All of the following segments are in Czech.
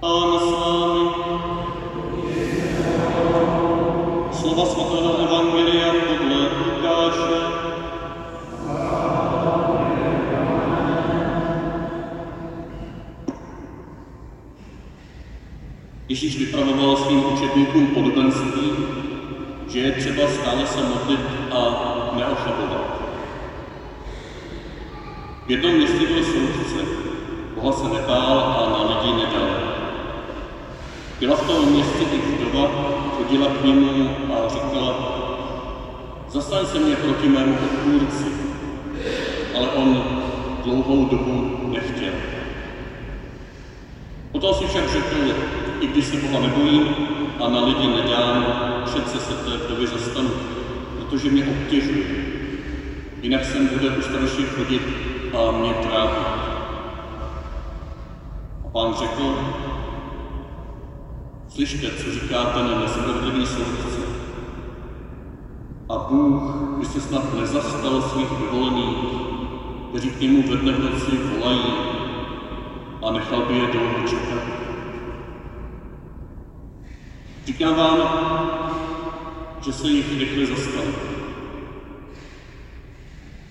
Pán s vámi. Slova svatého Evangelia podle Lukáše. Ježíš vypravoval svým podobenství, že je třeba stále se modlit a neochabovat. V jednom městě byl soudce, Boha se nebál a na lidi nedal. Byla v tom městě i vdova, chodila k němu a říkala, zastaň se mě proti mému odpůrci. Ale on dlouhou dobu nechtěl. Potom si však řekl, i když se Boha nebojím a na lidi nedám, přece se té vdovy zastanu, protože mě obtěžuje. Jinak sem bude u starších chodit a mě trápit. A pán řekl, slyšte, co říká ten nespravedlivý soudce. A Bůh by se snad nezastal svých vyvolených, kteří k němu ve dne v noci volají a nechal by je dlouho čekat. Říkám vám, že se jich rychle zastal.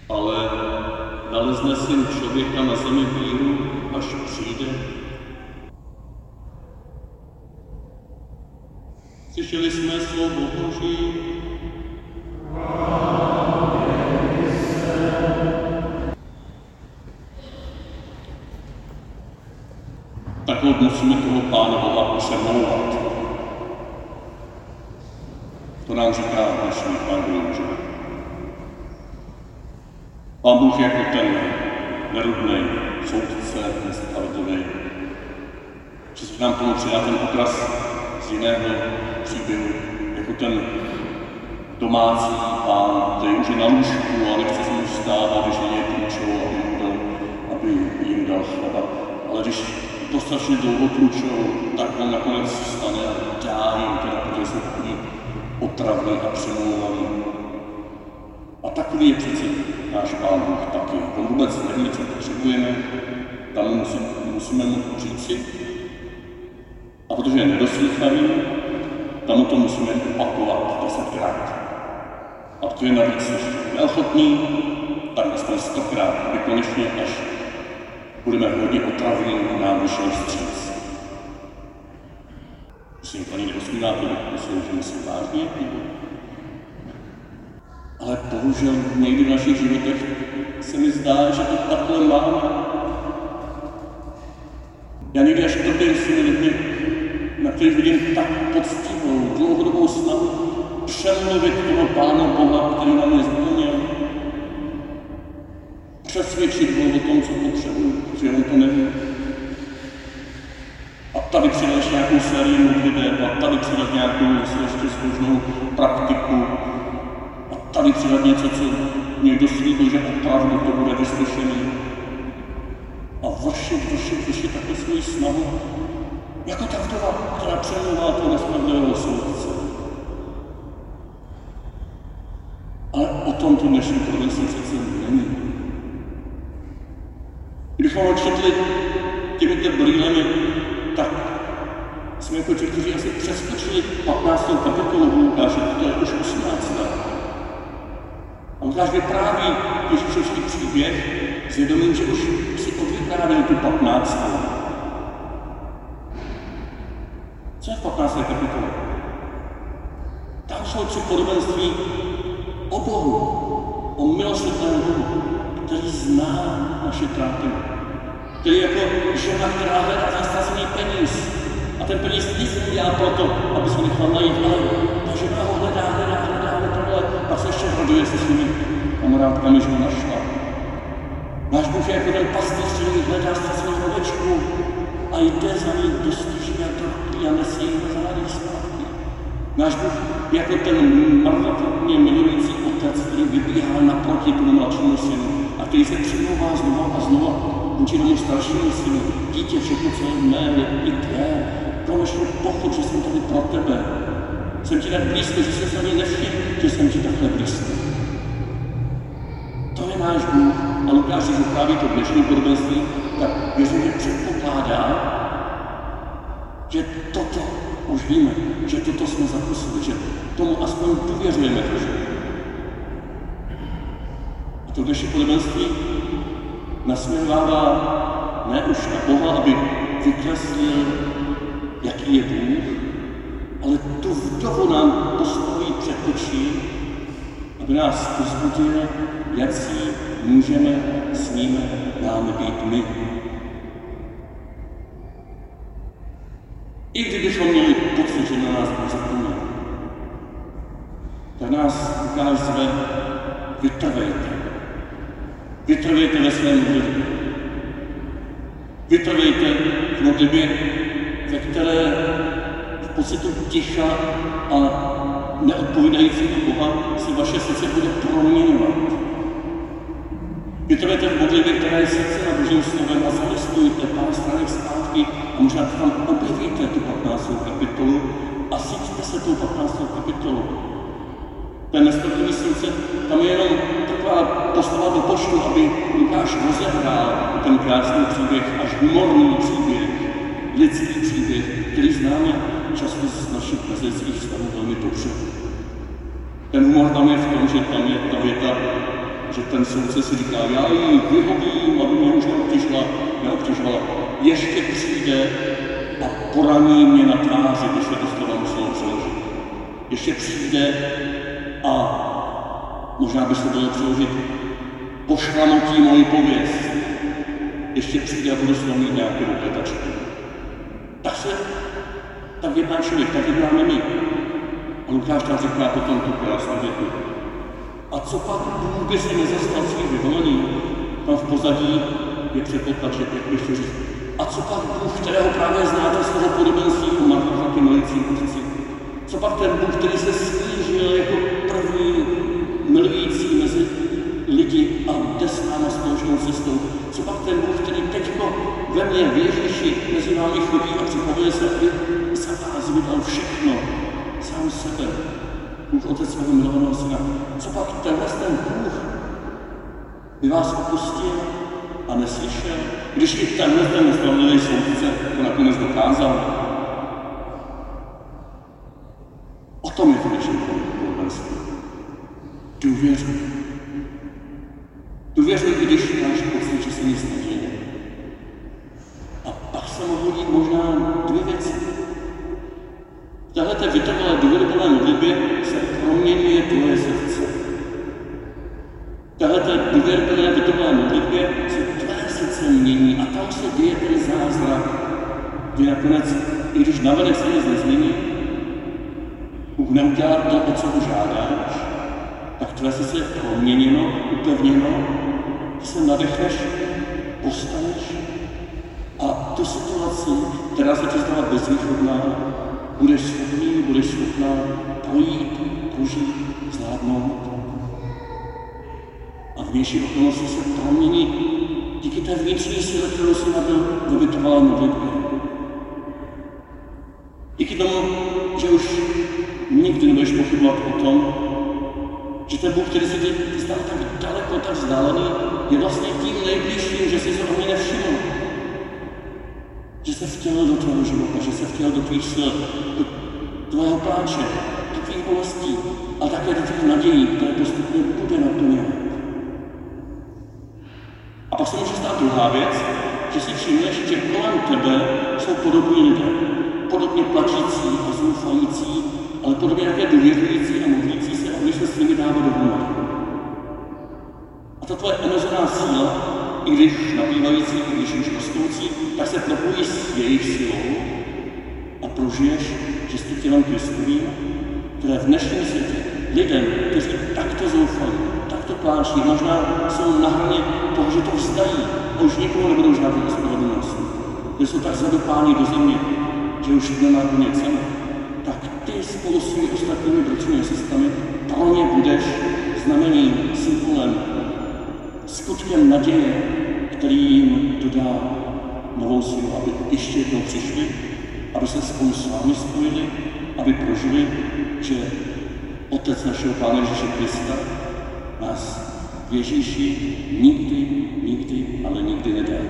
Ale nalezne syn člověka na zemi víru, až přijde? Slyšeli jsme slovo Boží. Tak musíme toho Pána Boha přemlouvat. To nám říká dnešní evangelium, že? Pán Bůh jako ten nerudný soudce, nespravedlivý. Přesně nám tomu přidá ten obraz z jiného příběhu, jako ten domácí pán, který už je na lůžku a nechce se mu vstávat, když není půjčou, aby jim dal, aby jim dal chleba. Ale když dostatečně dlouho půjčou, tak on nakonec vstane a dá jim, teda, protože jsou takový otravný a přemlouvaný. A takový je přeci náš Pán Bůh taky. On vůbec neví, co potřebujeme, tam musí, musíme mu říci. Protože je nedoslýchavý, tam to musíme opakovat desetkrát. A protože je navíc ještě neochotný, tak aspoň stokrát, aby konečně až budeme hodně otravní, nám vyšel vstříc. Myslím, paní neusmíváte, myslím, že myslím vážně, ale bohužel někdy v našich životech se mi zdá, že to takhle máme. Já někdy až trpím s těmi lidmi, kterých vidím tak poctivou, dlouhodobou snahu přemluvit toho Pána Boha, který nám nezměnil. Přesvědčit ho o tom, co potřebuji, že on to neví. A tady přidat nějakou sérii modliteb, a tady přidat nějakou ještě složnou praktiku, a tady přidat něco, co někdo slíbil, že opravdu to bude vyslyšený. A vršit, vršit, vršit takhle svoji snahu, jako ta vdova, která přemluvá toho nespravedlivého soudce. Ale o tom tu dnešní proroctví přece není. Kdybychom ho četli těmi brýlemi, tak jsme jako ti, kteří asi přeskočili 15. kapitolu Lukáše, to je už 18. A Lukáš vypráví Ježíšovský příběh s vědomím, že už si odvyprávěl tu 15. V 15. kapitole? Tam jsou tři podobenství o Bohu, o milosrdném Bohu, který zná naše trápení. Který jako žena, která hledá zastazený peníz. A ten peníz nic nedělá proto, aby se nechal najít, ale ta žena ho hledá, hledá, hledá, hledá, a se ještě raduje se svými kamarádkami, že ho našla. Náš Bůh je jako ten pastýř, který hledá ztracenou ovečku a jde za ní do nese ji na zády zpátky. Náš Bůh jako ten marnotratně milující otec, který vybíhá naproti tomu mladšímu synu a který se přimlouvá znova a znova vůči tomu staršímu synu. Dítě, všechno, co je mé, je i tvé. Konečně pochod, že jsem tady pro tebe. Jsem ti tak blízko, že jsem se ani nevšiml, že jsem ti takhle blízko. To je náš Bůh. A Lukáš, když vypráví to dnešní podobenství, tak věřím, že předpokládá, že toto už víme, že toto jsme zakusili, že tomu aspoň důvěřujeme trošku. A to dnešní podobenství nasměrovává ne už na Boha, aby vykreslil, jaký je Bůh, ale tu vdovu nám postaví před očí, aby nás uzbudil, si můžeme s ním dáme být my. I kdybychom měli pocit, že na nás Bůh zapomněl, tak nás zve, vytrvejte. Vytrvejte ve svém modlitbě. Vytrvejte v modlitbě, ve které v pocitu ticha a neodpovídajícího Boha si vaše srdce bude proměňovat. Vytrvejte v modlitbě, která je srdce na Božím slovem a zalistujte pár stránek zpátky a možná tam objevíte tu 15. kapitolu a sítíte se tou 15. kapitolu. Ten nespravedlivý srdce, tam je jenom taková postava do poštu, aby Lukáš rozehrál ten krásný příběh, až humorný příběh, lidský příběh, který známe často z našich kazeckých stavů velmi dobře. Ten humor tam je v tom, že tam je ta věta, že ten soudce si říká, já ji vyhovím, aby mě už neobtěžovala, neobtěžovala. Ještě přijde a poraní mě na tváři, když se slova muselo přeložit. Ještě přijde a možná by se dalo přeložit pošlamotí moji pověst. Ještě přijde a budu s mít nějaké ukletačky. Tak se tak jedná člověk, tak jednáme my. A Lukáš tam říká potom tu krásnou větu. A co pak by si nezastal svých vyvolení? Tam v pozadí je předpoklad, že jak bych říct. A co pak Bůh, kterého právě znáte z toho podobenství o Markovi milující kuřici? Co pak ten Bůh, který se snížil jako první milující mezi lidi a jde s námi společnou cestou? Co pak ten Bůh, který teďko ve mně v Ježíši mezi námi chodí a připravuje se, aby za vás vydal všechno, sám sebe, Bůh Otec svého milovaného syna. Co pak tenhle ten Bůh by vás opustil a neslyšel, když i tenhle ten nespravedlivý soudce to nakonec dokázal? O tom je to dnešní podobenství. Důvěřuj. Důvěřuj, když máš pocit, že se nic neděje. A pak se mohou dít možná V této vytrvalé důvěryplné modlitbě se proměňuje tvoje srdce. Tahle důvěryplné vytrvalé modlitbě se tvé srdce mění a tam se děje ten zázrak, kdy nakonec, i když navenek se nic nezmění, Bůh neudělá to, o co žádáš, tak tvé srdce je proměněno, upevněno, ty se nadechneš, postaneš a tu situaci, která se ti zdala bezvýchodná, budeš schopný, budeš schopná projít, prožít, zvládnout. A vnější okolnosti se promění díky té vnitřní síle, kterou si nabil do vytrvalé modlitbě. Díky tomu, že už nikdy nebudeš pochybovat o tom, že ten Bůh, který se ti stal tak daleko, tak vzdálený, je vlastně tím nejbližším, že si se o mě nevšiml. Že se vtělil do tvého života, že se vtělil do tvých sil, do tvého pláče, do tvých bolestí, ale také do tvých nadějí, které postupně bude naplňovat. A pak se může stát druhá věc, že si všimneš, že kolem tebe jsou podobní lidé, podobně plačící a zoufající, ale podobně také důvěřující a modlící se a když se s nimi dává dohromady. A ta tvoje omezená síla, i když nabývající, i když už rostoucí, tak se propojí s jejich silou a prožiješ, že jsi tělem Kristovým, které v dnešním světě lidem, kteří takto zoufali, takto pláčí, možná jsou na hraně toho, že to vzdají a už nikomu nebudou žádnou ospravedlnost, že jsou tak zadopáni do země, že už nemá konec cenu, tak ty spolu s těmi ostatními bratři a sestrami pro ně budeš znamením, symbolem, skutkem naděje, který jim dodá novou sílu, aby ještě jednou přišli, aby se spolu s vámi spojili, aby prožili, že Otec našeho Pána Ježíše Krista nás v Ježíši nikdy, nikdy, ale nikdy nedá.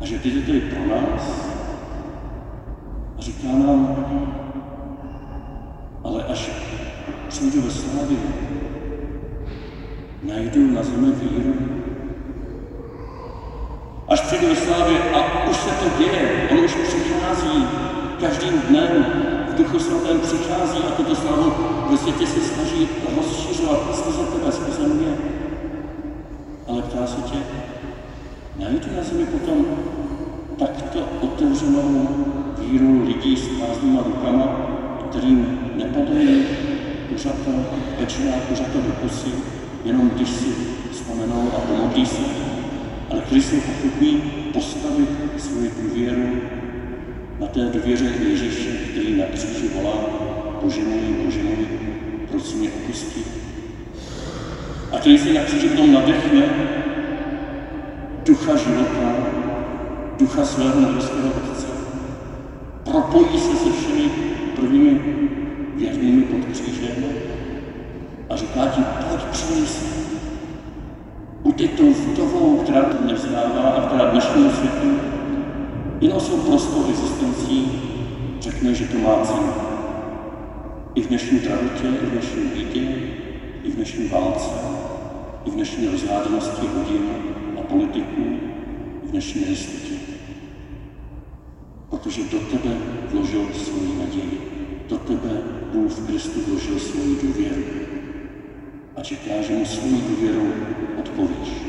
A že to je pro nás říká nám, ale až přijdu ve slávě, najdu na zemi víru. Až přijdu ve slávě a už se to děje, on už přichází každým dnem, v duchu svatém přichází a tuto slavu ve světě se snaží rozšiřovat skrze tebe, skrze mě. Ale ptá se tě, najdu na zemi potom takto otevřenou víru lidí s prázdnýma rukama, kterým nepadají kuřata, pečená kuřata do pusy, jenom když si vzpomenou a pomodlí se, ale kteří jsou ochotní postavit svoji důvěru na té důvěře Ježíše, který na kříži volá Bože můj, Bože můj, proč mě opustí? A který si na kříži potom nadechne ducha života, ducha svého nebeského Otce. Propojí se se všemi prvními věrnými pod křížem a říká ti, pojď teď tou vdovou, která to nevzdává a která dnešnímu světu jenom svou prostou existencí řekne, že to má cenu. I v dnešní drahotě, i v dnešní bídě, i v dnešní válce, i v dnešní rozhádanosti hodin a politiků, i v dnešní nejistotě. Protože do tebe vložil svoji naději. Do tebe Bůh v Kristu vložil svoji důvěru. A čeká, že mu svoji důvěru odpovíš.